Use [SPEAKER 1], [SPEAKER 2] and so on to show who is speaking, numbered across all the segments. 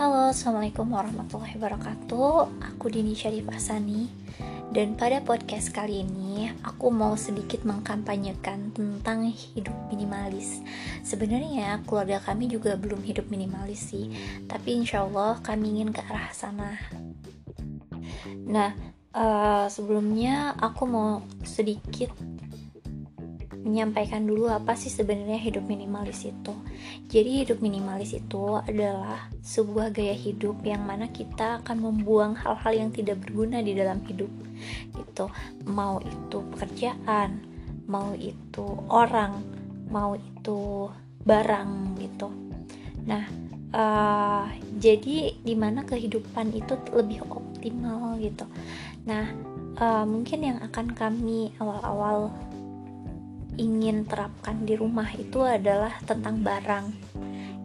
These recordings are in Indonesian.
[SPEAKER 1] Halo, Assalamualaikum warahmatullahi wabarakatuh. Aku Dini Syarif Asani Dan pada podcast kali ini Aku mau sedikit mengkampanyekan tentang hidup minimalis. Sebenarnya keluarga kami juga belum hidup minimalis sih. Tapi insya Allah kami ingin ke arah sana. Nah, uh, sebelumnya aku mau sedikit menyampaikan dulu apa sih sebenarnya hidup minimalis itu. Jadi hidup minimalis itu adalah sebuah gaya hidup yang mana kita akan membuang hal-hal yang tidak berguna di dalam hidup. Gitu. Mau itu pekerjaan, mau itu orang, mau itu barang gitu. Nah, uh, jadi di mana kehidupan itu lebih optimal gitu. Nah, uh, mungkin yang akan kami awal-awal ingin terapkan di rumah itu adalah tentang barang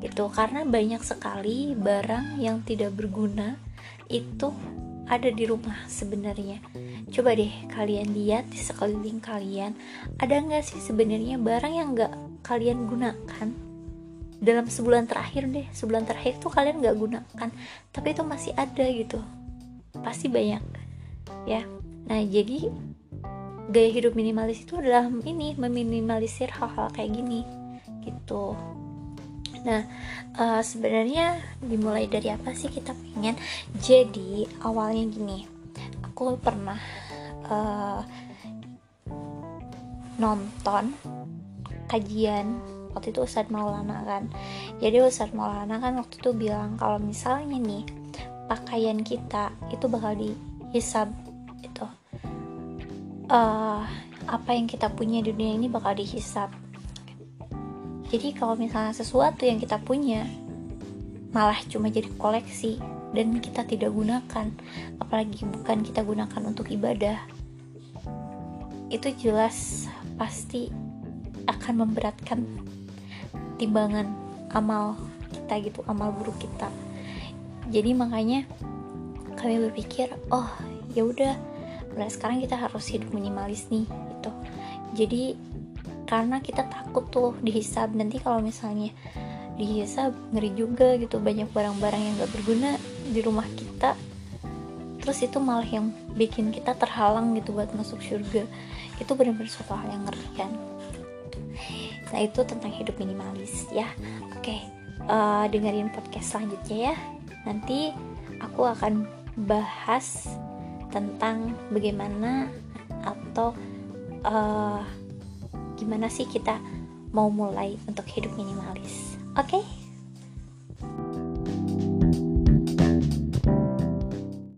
[SPEAKER 1] gitu. Karena banyak sekali barang yang tidak berguna itu ada di rumah sebenarnya. Coba deh kalian lihat di sekeliling kalian ada nggak sih sebenarnya barang yang nggak kalian gunakan? Dalam sebulan terakhir deh sebulan terakhir tuh kalian nggak gunakan tapi itu masih ada gitu. Pasti banyak ya. Nah jadi gaya hidup minimalis itu adalah ini meminimalisir hal-hal kayak gini gitu. Nah uh, sebenarnya dimulai dari apa sih kita pengen? Jadi awalnya gini aku pernah uh, nonton kajian waktu itu Ustadz Maulana kan. Jadi Ustadz Maulana kan waktu itu bilang kalau misalnya nih pakaian kita itu bakal dihisab itu uh, apa yang kita punya di dunia ini bakal dihisap. Jadi kalau misalnya sesuatu yang kita punya malah cuma jadi koleksi dan kita tidak gunakan. Apalagi bukan kita gunakan untuk ibadah. Itu jelas pasti akan memberatkan timbangan amal kita gitu amal buruk kita. Jadi makanya kami berpikir oh ya udah nah sekarang kita harus hidup minimalis nih gitu. Jadi karena kita takut tuh dihisab nanti kalau misalnya dihisab ngeri juga gitu. Banyak barang-barang yang gak berguna di rumah kita. Terus itu malah yang bikin kita terhalang gitu buat masuk surga. Itu benar-benar suatu hal yang ngeri kan? Nah itu tentang hidup minimalis ya. Oke uh, dengerin podcast selanjutnya ya. Nanti aku akan bahas tentang bagaimana atau uh, gimana sih kita mau mulai untuk hidup minimalis. Oke? Okay?